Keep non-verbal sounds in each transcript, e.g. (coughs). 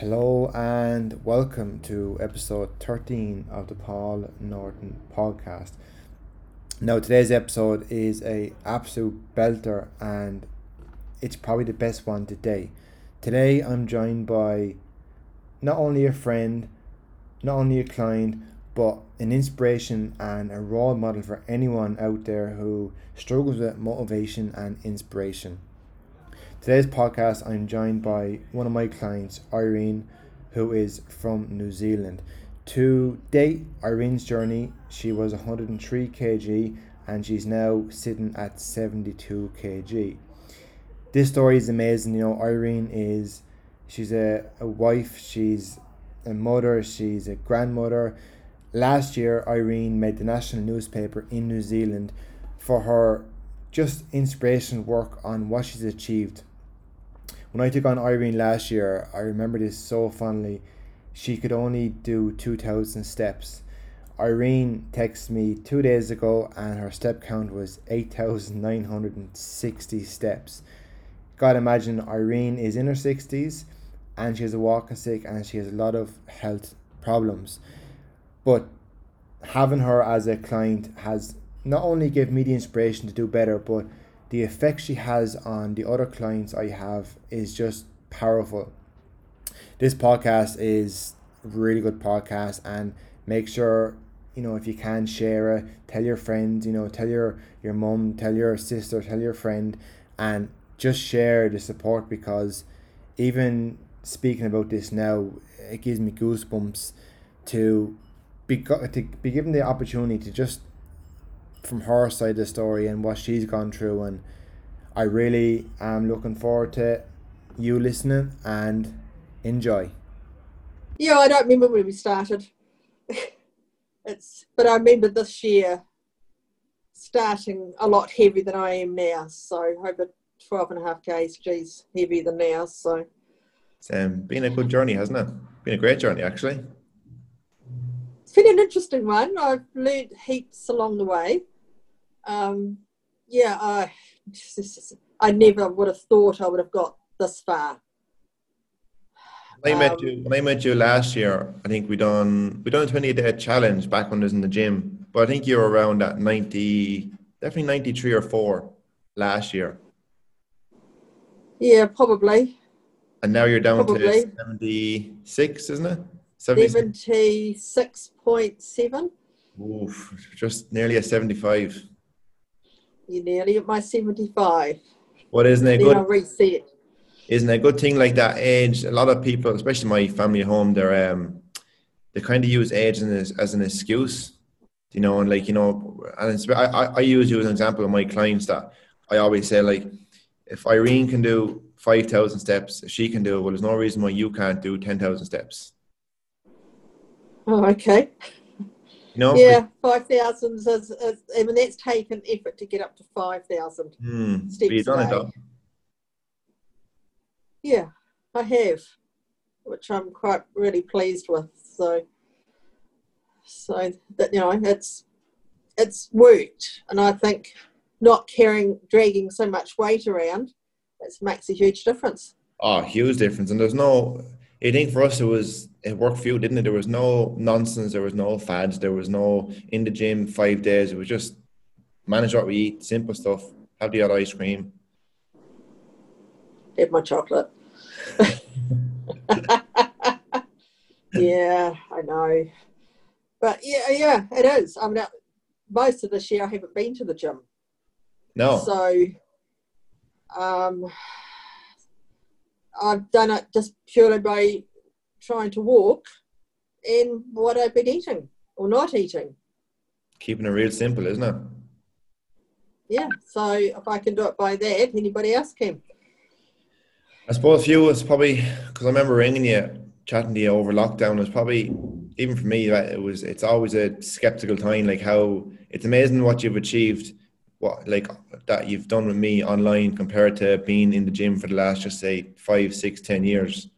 Hello and welcome to episode 13 of the Paul Norton podcast. Now today's episode is a absolute belter and it's probably the best one today. Today I'm joined by not only a friend, not only a client, but an inspiration and a role model for anyone out there who struggles with motivation and inspiration. Today's podcast, I'm joined by one of my clients, Irene, who is from New Zealand. To date, Irene's journey, she was 103 kg and she's now sitting at 72 kg. This story is amazing. You know, Irene is, she's a, a wife, she's a mother, she's a grandmother. Last year, Irene made the national newspaper in New Zealand for her just inspiration work on what she's achieved when I took on Irene last year, I remember this so fondly. She could only do 2,000 steps. Irene texted me two days ago and her step count was 8,960 steps. God, imagine Irene is in her 60s and she has a walking stick and she has a lot of health problems. But having her as a client has not only given me the inspiration to do better, but the effect she has on the other clients I have is just powerful. This podcast is really good podcast and make sure you know if you can share it tell your friends you know tell your your mom tell your sister tell your friend and just share the support because even speaking about this now it gives me goosebumps to be to be given the opportunity to just from her side of the story and what she's gone through and I really am looking forward to you listening and enjoy. Yeah, I don't remember when we started. (laughs) it's but I remember this year starting a lot heavier than I am now. So over 12 and a half kgs heavier than now. So it's um, been a good journey, hasn't it? Been a great journey actually. It's been an interesting one. I've learned heaps along the way um, yeah, I, I never would have thought I would have got this far. When I met um, you when I met you last year, I think we done we done a twenty day challenge back when I was in the gym. But I think you were around at ninety, definitely ninety three or four last year. Yeah, probably. And now you're down probably. to seventy six, isn't it? Seventy six point seven. Oof, just nearly a seventy five. You're nearly at my 75. What isn't it good? I'll reset. Isn't it a good thing like that age? A lot of people, especially my family home, they're um, they kind of use age as, as an excuse, you know, and like you know, and I, I use you as an example of my clients that I always say like, if Irene can do five thousand steps, if she can do it, well, there's no reason why you can't do ten thousand steps. Oh, okay. No. Yeah, five thousand is, is, I mean that's taken effort to get up to five thousand mm, steps. You've done it though. Yeah, I have, which I'm quite really pleased with. So, so that you know, it's it's worked, and I think not carrying, dragging so much weight around, it makes a huge difference. Oh, huge difference, and there's no I think for us it was it worked for you, didn't it? There was no nonsense, there was no fads, there was no in the gym five days. It was just manage what we eat, simple stuff. Have the odd ice cream. Have my chocolate. (laughs) yeah, I know. But yeah, yeah, it is. I mean, most of this year I haven't been to the gym. No. So, um, I've done it just purely by trying to walk and what I've been eating or not eating. Keeping it real simple, isn't it? Yeah. So if I can do it by that, anybody else can. I suppose for you, it's probably because I remember ringing you, chatting to you over lockdown. It was probably even for me that it was. It's always a skeptical time. Like how it's amazing what you've achieved what like that you've done with me online compared to being in the gym for the last just say five, six, ten years?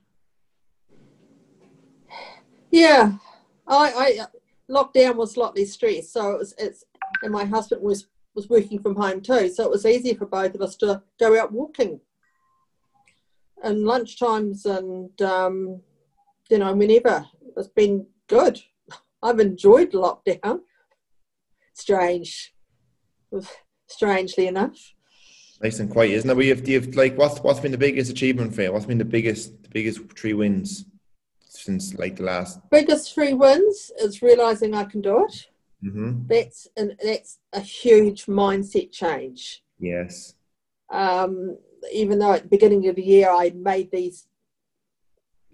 Yeah, I, I lockdown was slightly stressed, so it was, it's and my husband was was working from home too, so it was easier for both of us to go out walking. And lunch times and um, you know, whenever it's been good. (laughs) I've enjoyed lockdown. Strange, strangely enough. Nice and quiet, isn't it? We have, have like what's what's been the biggest achievement for you? What's been the biggest the biggest three wins since like the last? Biggest three wins is realizing I can do it. Mm-hmm. That's and that's a huge mindset change. Yes. Um, even though at the beginning of the year I made these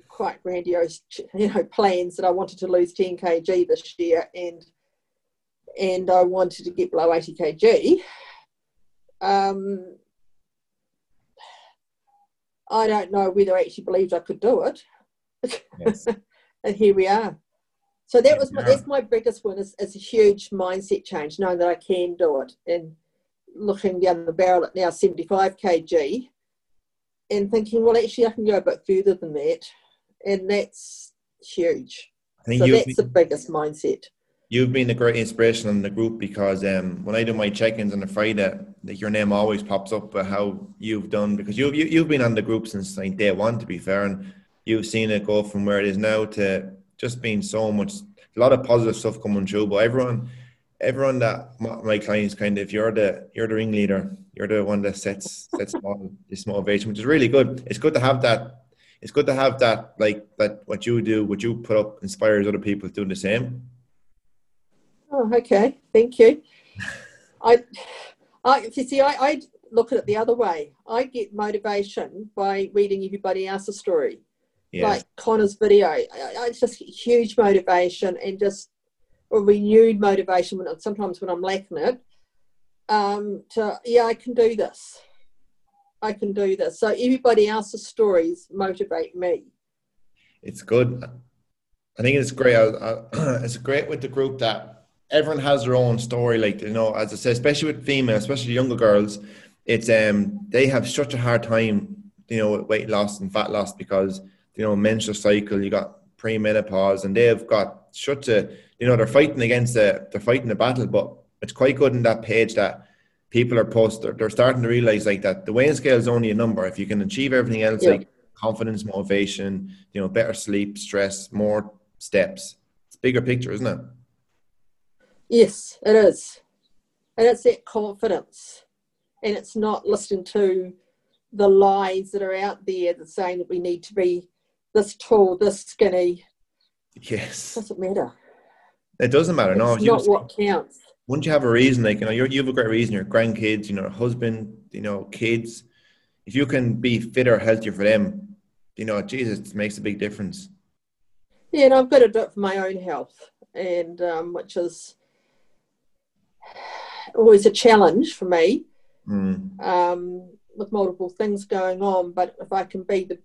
quite grandiose, you know, plans that I wanted to lose 10 kg this year and and I wanted to get below 80 kg. Um, I don't know whether I actually believed I could do it. Yes. (laughs) and here we are. So that was my, that's my biggest one. Is, is a huge mindset change, knowing that I can do it, and looking down the barrel at now 75 kg, and thinking, well, actually, I can go a bit further than that, and that's huge. so that's the biggest mindset. You've been a great inspiration in the group because um, when I do my check-ins on a Friday, like your name always pops up about how you've done because you've you, have you have been on the group since like day one, to be fair, and you've seen it go from where it is now to just being so much a lot of positive stuff coming through. But everyone, everyone that my clients kind of you're the you're the ringleader, you're the one that sets sets this motivation, which is really good. It's good to have that. It's good to have that like that what you do, what you put up inspires other people doing the same. Oh, okay. Thank you. I, I you see, I, I look at it the other way. I get motivation by reading everybody else's story like Connor's video. It's just huge motivation and just a renewed motivation when sometimes when I'm lacking it. Um, to yeah, I can do this. I can do this. So everybody else's stories motivate me. It's good. I think it's great. (clears throat) it's great with the group that everyone has their own story. Like you know, as I said, especially with females, especially younger girls, it's um they have such a hard time, you know, weight loss and fat loss because you know, menstrual cycle, you got pre-menopause, and they've got such a, you know, they're fighting against the, they're fighting the battle, but it's quite good in that page that people are post, they're, they're starting to realize like that the weighing scale is only a number. If you can achieve everything else, yeah. like confidence, motivation, you know, better sleep, stress, more steps, it's bigger picture, isn't it? Yes, it is. And it's that confidence. And it's not listening to the lies that are out there that saying that we need to be this tall, this skinny. Yes. It Doesn't matter. It doesn't matter. It's no, not you, what counts. Wouldn't you have a reason? Like you know, you have a great reason. Your grandkids, you know, husband, you know, kids. If you can be fitter, healthier for them, you know, Jesus, it makes a big difference. Yeah, and I've got to do it for my own health, and um, which is always a challenge for me. Mm. Um, with multiple things going on, but if I can be the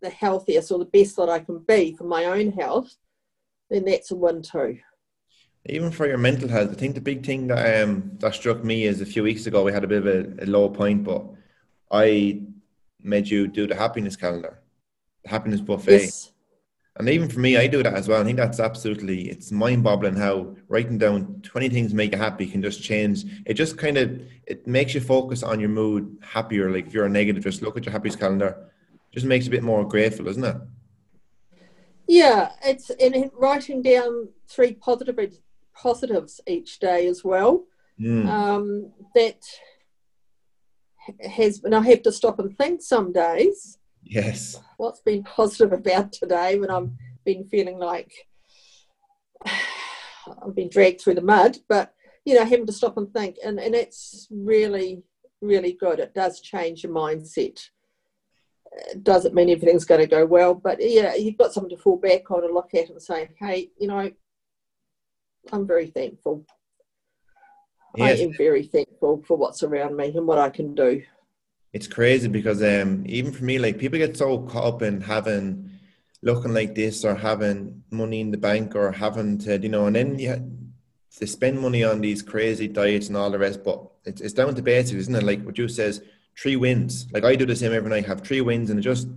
the healthiest or the best that I can be for my own health, then that's a win too. Even for your mental health, I think the big thing that um that struck me is a few weeks ago we had a bit of a, a low point, but I made you do the happiness calendar, the happiness buffet. Yes. And even for me, I do that as well. I think that's absolutely it's mind boggling how writing down 20 things make you happy can just change. It just kind of it makes you focus on your mood happier. Like if you're a negative, just look at your happiness calendar just makes you a bit more grateful, doesn't it? Yeah, it's in writing down three positive positives each day as well. Mm. Um, that has, and I have to stop and think some days. Yes. What's been positive about today when I've been feeling like I've been dragged through the mud, but you know, having to stop and think, and and it's really, really good. It does change your mindset It doesn't mean everything's going to go well, but yeah, you've got something to fall back on and look at and say, hey, you know, I'm very thankful. Yes. I am very thankful for what's around me and what I can do. It's crazy because um, even for me, like people get so caught up in having looking like this or having money in the bank or having to, you know, and then you they spend money on these crazy diets and all the rest. But it's, it's down to basics, isn't it? Like what you says, three wins. Like I do the same every night, have three wins, and it just, you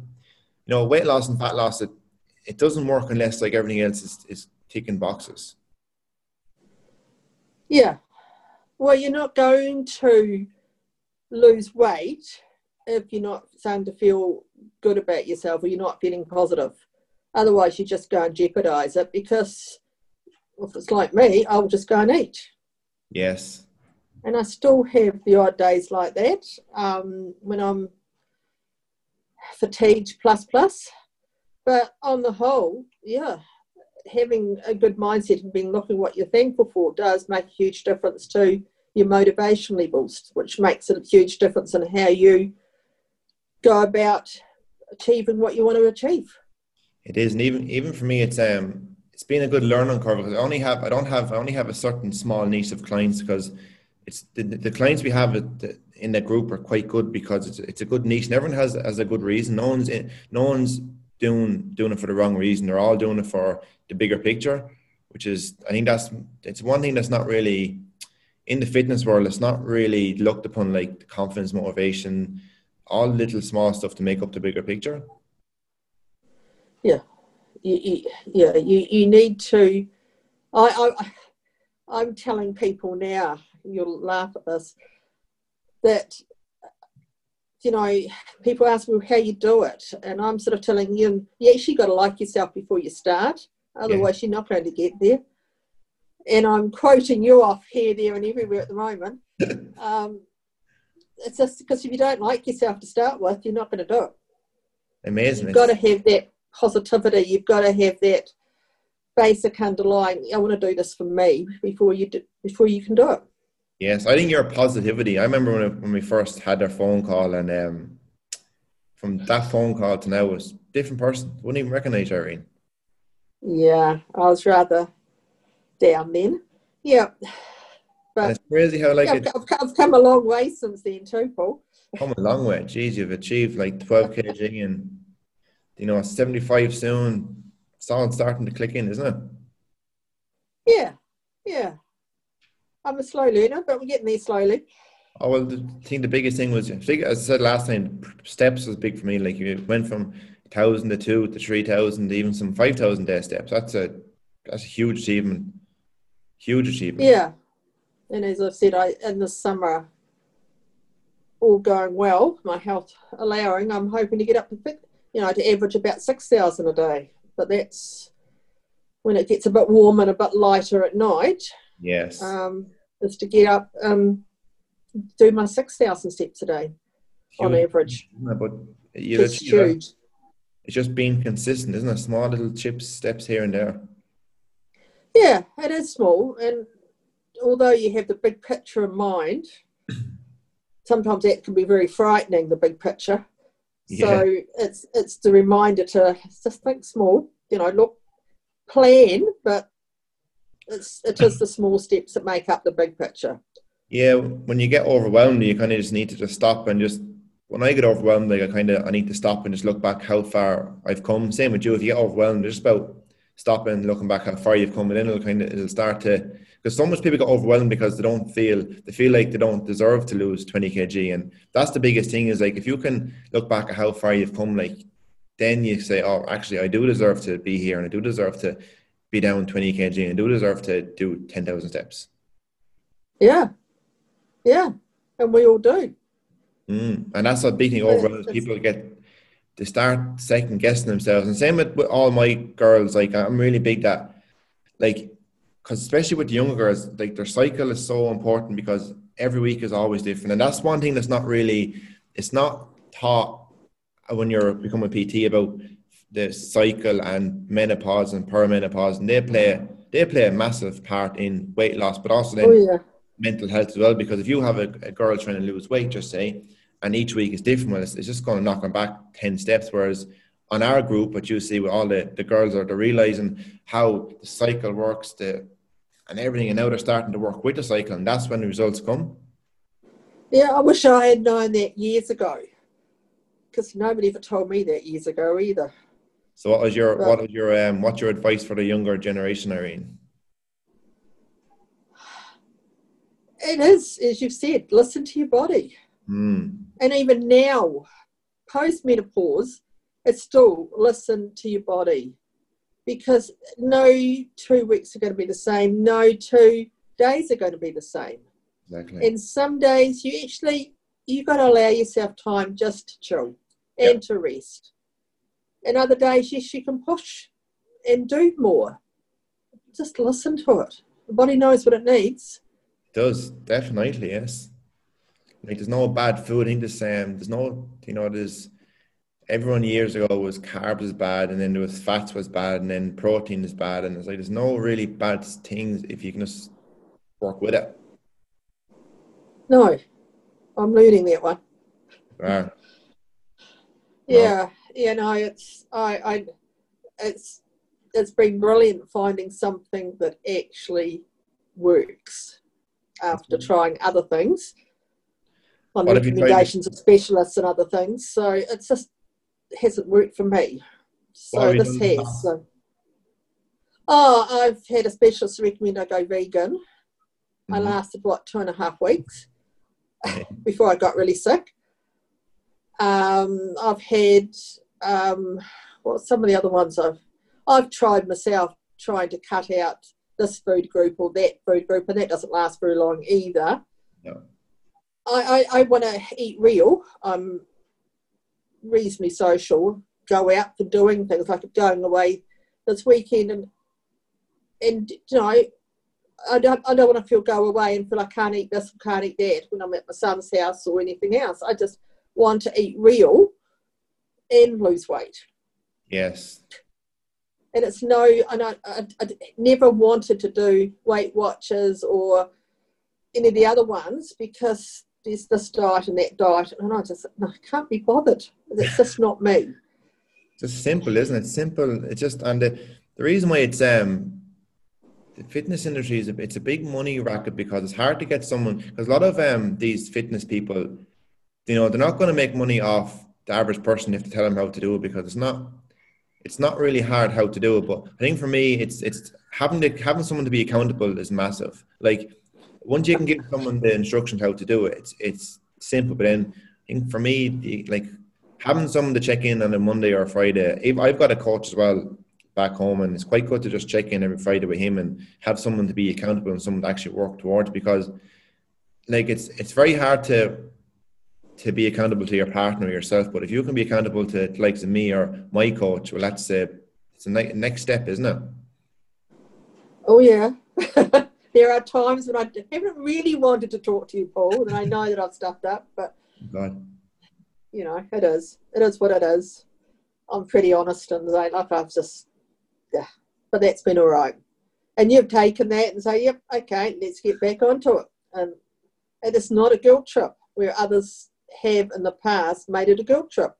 know, weight loss and fat loss, it, it doesn't work unless like everything else is, is ticking boxes. Yeah. Well, you're not going to lose weight if you're not starting to feel good about yourself or you're not feeling positive. Otherwise, you just go and jeopardize it because if it's like me, I'll just go and eat. Yes. And I still have the odd days like that um, when I'm fatigued plus plus. But on the whole, yeah, having a good mindset and being looking what you're thankful for does make a huge difference to your motivation levels, which makes a huge difference in how you go about achieving what you want to achieve. It is, and even even for me, it's um, it's been a good learning curve because I only have I don't have I only have a certain small niche of clients because it's the, the clients we have in the group are quite good because it's it's a good niche and everyone has has a good reason. No one's in, no one's doing doing it for the wrong reason. They're all doing it for the bigger picture, which is I think that's it's one thing that's not really in the fitness world. It's not really looked upon like confidence, motivation, all little small stuff to make up the bigger picture. Yeah, you, you, yeah, you, you need to. I, I I'm telling people now. You'll laugh at this. That you know, people ask me how you do it, and I'm sort of telling you, you actually got to like yourself before you start. Otherwise, yeah. you're not going to get there. And I'm quoting you off here, there, and everywhere at the moment. (laughs) um, it's just because if you don't like yourself to start with, you're not going to do it. Amazing. You've got to have that positivity. You've got to have that basic underlying. I want to do this for me before you do, before you can do it. Yes, I think your positivity. I remember when, when we first had our phone call, and um, from that phone call to now it was different person. Wouldn't even recognize Irene. Yeah, I was rather down then. Yeah, but and it's crazy how like yeah, it, I've, I've, come a long way since then too, Paul. Come a long way. Jeez, you've achieved like twelve (laughs) kg and you know seventy five soon. It's all starting to click in, isn't it? Yeah, yeah. I'm a slow learner, but we're getting there slowly. Oh well, I think the biggest thing was, as I said last time, steps was big for me. Like you went from thousand to two to three thousand, even some five thousand day steps. That's a that's a huge achievement. Huge achievement. Yeah, and as I've said, I in the summer, all going well, my health allowing, I'm hoping to get up to you know to average about six thousand a day. But that's when it gets a bit warm and a bit lighter at night. Yes. Um, is to get up, um, do my 6,000 steps a day huge. on average. but you it's huge. It's just being consistent, isn't it? Small little chips, steps here and there. Yeah, it is small. And although you have the big picture in mind, (coughs) sometimes that can be very frightening, the big picture. Yeah. So it's it's the reminder to just think small, you know, look, plan, but it's it is the small steps that make up the big picture. Yeah, when you get overwhelmed, you kind of just need to just stop and just. When I get overwhelmed, like I kind of I need to stop and just look back how far I've come. Same with you. If you get overwhelmed, just about stopping, looking back how far you've come, and then it'll kind of it'll start to because so much people get overwhelmed because they don't feel they feel like they don't deserve to lose 20 kg and that's the biggest thing is like if you can look back at how far you've come like then you say oh actually i do deserve to be here and i do deserve to be down 20 kg and I do deserve to do 10,000 steps. Yeah. Yeah. And we all do. Mm. And that's what beating over is people get to start second guessing themselves. And same with, with all my girls, like I'm really big that like because especially with the younger girls, like their cycle is so important because every week is always different. And that's one thing that's not really it's not taught when you're becoming a PT about the cycle and menopause and perimenopause, and they play they play a massive part in weight loss, but also then oh, yeah. mental health as well. Because if you have a, a, girl trying to lose weight, just say, and each week is different, well, it's, it's just going to knock them back ten steps. Whereas on our group, what you see with all the, the girls are they're realizing how the cycle works, the and everything, and now they're starting to work with the cycle, and that's when the results come. Yeah, I wish I had known that years ago, because nobody ever told me that years ago either. So what was your what was your um what's your advice for the younger generation, Irene? It is, as you've said, listen to your body. Mm. And even now, post menopause, it's still listen to your body. Because no two weeks are going to be the same, no two days are going to be the same. Exactly. And some days you actually you've got to allow yourself time just to chill and yep. to rest and other days, yes, you can push and do more. Just listen to it. The body knows what it needs. It does definitely yes. Like there's no bad food. I think there's um, there's no you know there's everyone years ago was carbs is bad and then there was fats was bad and then protein is bad and it's like there's no really bad things if you can just work with it. No, I'm learning that one. Yeah. Yeah, you know, it's I, I, it's it's been brilliant finding something that actually works after Mhm. trying other things on What have you tried? recommendations of specialists and other things. So it's just hasn't worked for me. So this has. So. Oh, I've had a specialist recommend I go vegan. I Mhm. lasted what two and a half weeks Okay. (laughs) before I got really sick. Um, I've had um, what some of the other ones I've I've tried myself trying to cut out this food group or that food group, and that doesn't last very long either. No. I, I, I want to eat real. I'm reasonably social. Go out for doing things like going away this weekend, and and you know I don't, I don't want to feel go away and feel I can't eat this or can't eat that when I'm at my son's house or anything else. I just want to eat real and lose weight. Yes. And it's no, and I, I, I never wanted to do Weight Watchers or any of the other ones because there's this diet and that diet, and I just no, I can't be bothered. It's just not me. (laughs) Just simple, isn't it? Simple. It's just and the, the reason why it's um the fitness industry is a, it's a big money racket because it's hard to get someone because a lot of um these fitness people, you know, they're not going to make money off the average person if they tell them how to do it because it's not it's not really hard how to do it. But I think for me, it's it's having to having someone to be accountable is massive. Like once you can give someone the instructions how to do it, it's it's simple. But then I think for me, like having someone to check in on a Monday or a Friday. I've got a coach as well back home, and it's quite good to just check in every Friday with him and have someone to be accountable and someone to actually work towards. Because, like, it's it's very hard to to be accountable to your partner or yourself. But if you can be accountable to the likes of me or my coach, well, that's uh, it's a ne- next step, isn't it? Oh yeah. (laughs) there are times when I haven't really wanted to talk to you, Paul, and I know that I've stuffed up, but God, you know, it is. It is what it is. I'm pretty honest and like, like I've just, yeah, but that's been all right. And you've taken that and say, yep, okay, let's get back onto it. And it is not a guilt trip where others have in the past made it a guilt trip.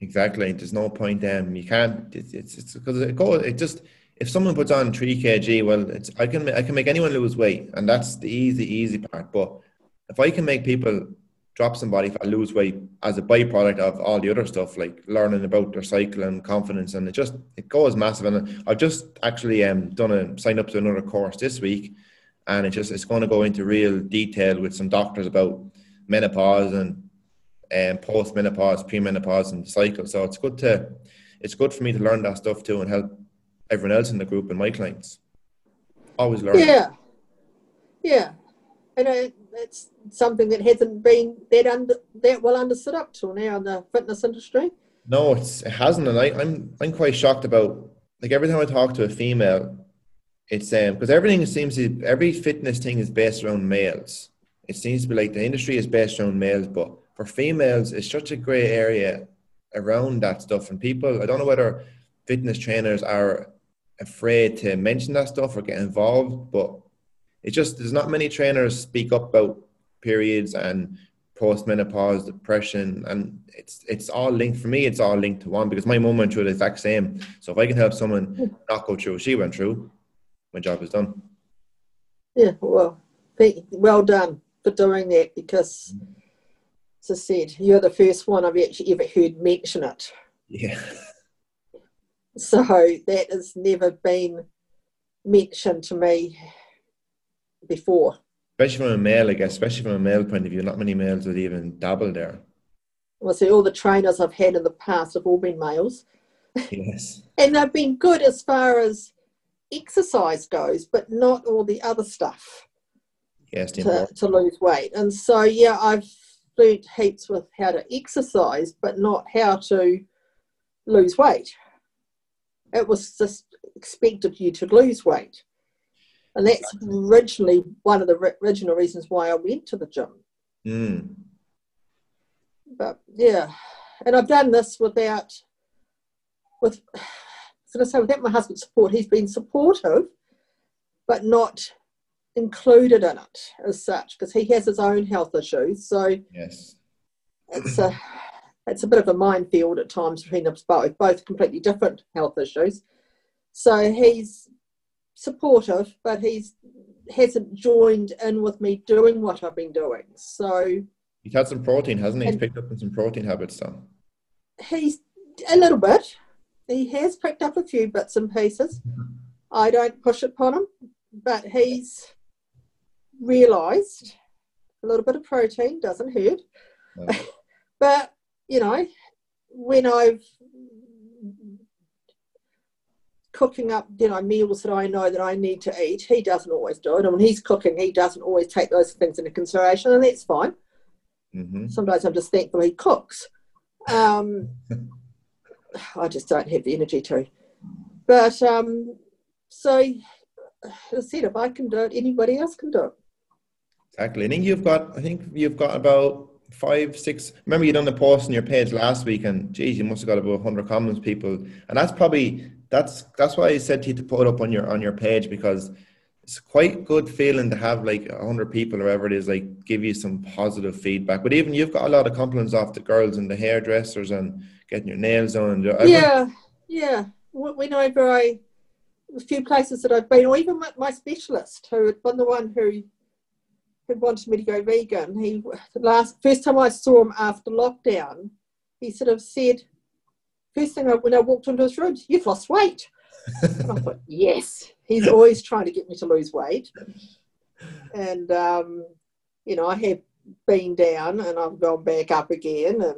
exactly. There's no point. Um, you can't. It's it's it's because it goes. It just if someone puts on three kg, well, it's I can I can make anyone lose weight, and that's the easy easy part. But if I can make people drop some body fat, lose weight as a byproduct of all the other stuff like learning about their cycle and confidence, and it just it goes massive. And I've just actually um done a sign up to another course this week, and it just it's going to go into real detail with some doctors about menopause and um, post menopause, premenopause, and the cycle. So it's good to it's good for me to learn that stuff too and help everyone else in the group and my clients. Always learning. Yeah. Yeah. And it, it's something that hasn't been that under that well understood up till now in the fitness industry. No, it's it hasn't, and I, I'm I'm quite shocked about like every time I talk to a female, it's um because everything seems to every fitness thing is based around males. It seems to be like the industry is based around males, but for females, it's such a grey area around that stuff. And people, I don't know whether fitness trainers are afraid to mention that stuff or get involved, but it's just there's not many trainers speak up about periods and post-menopause depression and it's it's all linked for me it's all linked to one because my mum went through the exact same. So if i can help someone not go through what she went through my job is done. Yeah, well, well done for doing that because, as I said, you're the first one I've actually ever heard mention it. yeah (laughs) So that has never been mentioned to me before. especially from a male i guess especially from a male point of view not many males would even dabble there Well, see, all the trainers I've had in the past have all been males. yes (laughs) And they've been good as far as exercise goes, but not all the other stuff yes to, to lose weight. And so, yeah, I've learnt heaps with how to exercise, but not how to lose weight. It was just expected you to lose weight. And that's originally one of the original reasons why I went to the gym. Mm. But yeah, and I've done this without, with, (sighs) I was going to say, without my husband's support. He's been supportive, but not included in it as such because he has his own health issues. So Yes. it's a (clears throat) it's a bit of a minefield at times between us both, both completely different health issues. So he's supportive, but he's hasn't joined in with me doing what I've been doing. So He's had some protein, hasn't he? He's picked up on some protein habits, so. he's a little bit. He has picked up a few bits and pieces. Mm-hmm. I don't push it upon him, but he's realised a little bit of protein doesn't hurt. No. (laughs) But you know, when I've cooking up, you know, meals that I know that I need to eat, he doesn't always do it. And when he's cooking, he doesn't always take those things into consideration, and that's fine. hmm Sometimes I'm just thankful he cooks. Um, (laughs) I just don't have the energy to. But um, so, as I said, if I can do it, anybody else can do it. Exactly. I think you've got. I think you've got about five, six. Remember, you done the post on your page last week, and geez, you must have got about hundred comments, people, and that's probably that's that's why I said to you to put it up on your on your page because it's quite good feeling to have like hundred people or whatever it is like give you some positive feedback. But even you've got a lot of compliments off the girls and the hairdressers and getting your nails done. And everyone- Yeah, yeah. Wh- Whenever I, a few places that I've been, or even my, my specialist, who had been the one who who wanted me to go vegan. He the last first time I saw him after lockdown, he sort of said, first thing I, when I walked into his room, you've lost weight. And I thought, (laughs) yes, he's always trying to get me to lose weight. And, um, you know, I have been down and I've gone back up again and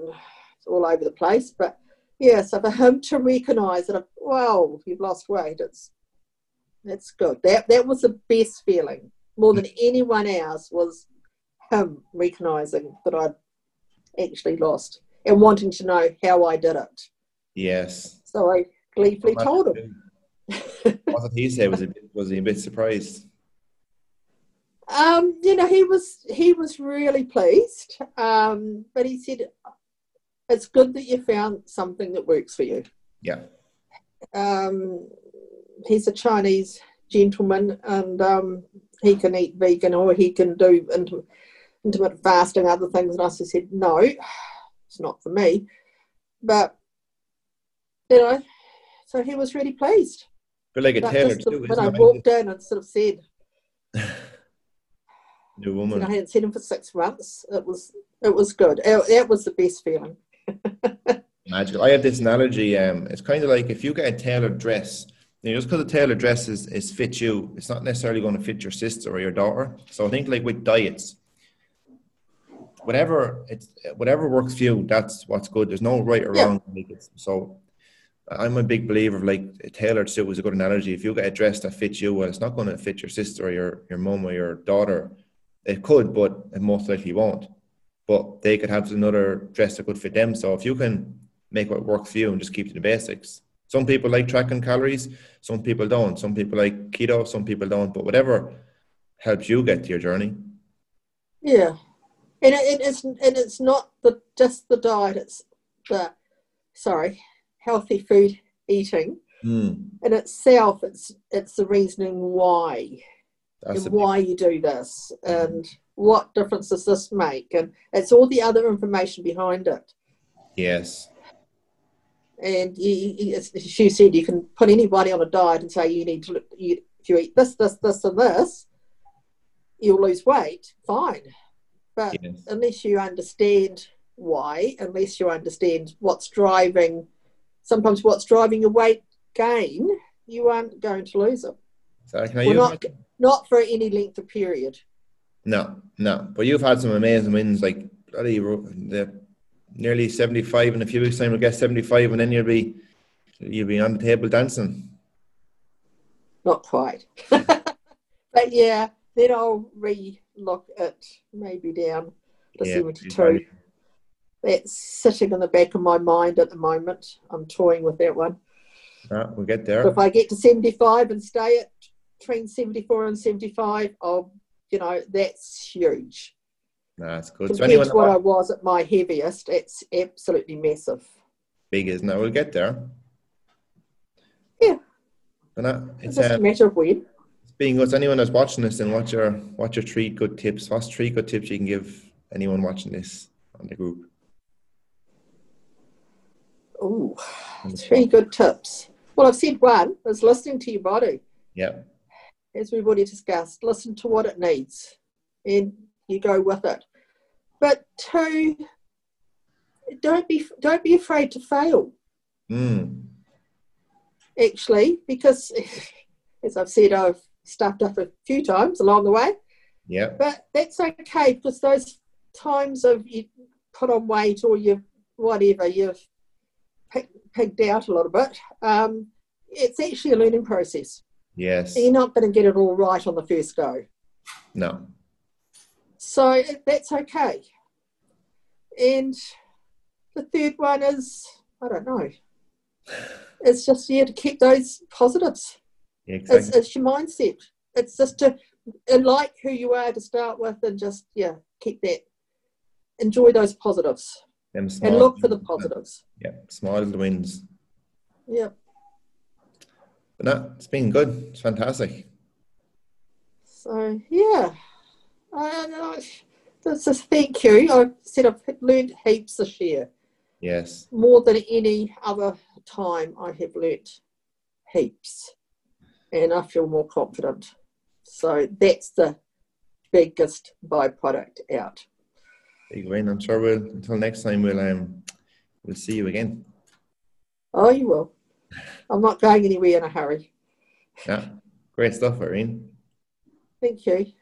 it's all over the place. But yeah, so for him to recognise that, wow, you've lost weight, it's that's good. That that was the best feeling more than anyone else was him recognising that I'd actually lost and wanting to know how I did it. yes. So I gleefully told him. what did he say? Was he was he a bit surprised? Um, you know, he was he was really pleased. Um, but he said it's good that you found something that works for you. Yeah. Um, he's a Chinese gentleman, and um, he can eat vegan or he can do intim- intermittent fasting, other things. And I just said, no, it's not for me. But you know, so he was really pleased. But like a tailor too, when I walked in and sort of said, (laughs) New woman. I hadn't seen him for six months. It was it was good. It, that was the best feeling. (laughs) Magical. I have this analogy. Um, it's kind of like if you get a tailored dress, you know, just because a tailored dress is, is fit you, it's not necessarily going to fit your sister or your daughter. So I think like with diets, whatever it's whatever works for you, that's what's good. There's no right or Yeah. wrong. So I'm a big believer of like a tailored suit was a good analogy. If you get a dress that fits you, well, it's not going to fit your sister or your your mum or your daughter. It could, but it most likely won't. But they could have another dress that could fit them. So if you can make what works for you and just keep to the basics. Some people like tracking calories, some people don't. Some people like keto, some people don't. But whatever helps you get to your journey. Yeah, and it, it is, and it's not the just the diet. It's the sorry, healthy food eating Mm, in itself. It's it's the reasoning why that's and why you do this and what difference does this make, and it's all the other information behind it. yes. And you, as as said, you can put anybody on a diet and say you need to look, you, if you eat this, this, this, and this, you'll lose weight. Fine, but Yes. unless you understand why, unless you understand what's driving, sometimes what's driving your weight gain, you aren't going to lose it. So can Well, not not for any length of period. No, no. But you've had some amazing wins, like bloody the nearly seventy five in a few weeks' time. We'll get seventy five, and then you'll be you'll be on the table dancing. Not quite, (laughs) but yeah. Then I'll re-look at maybe down to Yeah, seventy-two. That's sitting in the back of my mind at the moment. I'm toying with that one. Ah, we'll get But there. if I get to 75 and stay at between 74 and 75, I'll, you know, that's huge. That's good. So anyone what I was at my heaviest, it's absolutely massive. big is now, we'll get there. Yeah. And that, It's it's just a um, matter of when. being good. So anyone that's watching this, then what's your what's your three good tips? What's three good tips you can give anyone watching this on the group? The three good tips. Well, I've said one is listening to your body. Yeah, as we've already discussed, listen to what it needs and you go with it. But two, don't be don't be afraid to fail, mm. actually, because (laughs) as I've said, I've stuffed up a few times along the way. yeah, But that's okay because those times of you put on weight or you whatever, you've pig- pigged out a little bit. Um, it's actually a learning process. yes, You're not going to get it all right on the first go. no, So that's okay. And the third one is, I don't know. It's just, yeah, to keep those positives. yeah, It's, exactly. it's your mindset. It's just to uh, like who you are to start with and just, yeah, keep that. Enjoy those positives small and look for the positives. Yeah, small little wins. Yeah. But no, it's been good. It's fantastic. So, yeah. No, this thank you. I've said I've learned heaps this year. Yes, more than any other time I have learnt heaps and I feel more confident. So that's the biggest byproduct out. big win. I'm sure we'll until next time we'll um we'll see you again. Oh, you will. I'm not going anywhere in a hurry. Yeah, (laughs) great stuff, Irene. Thank you.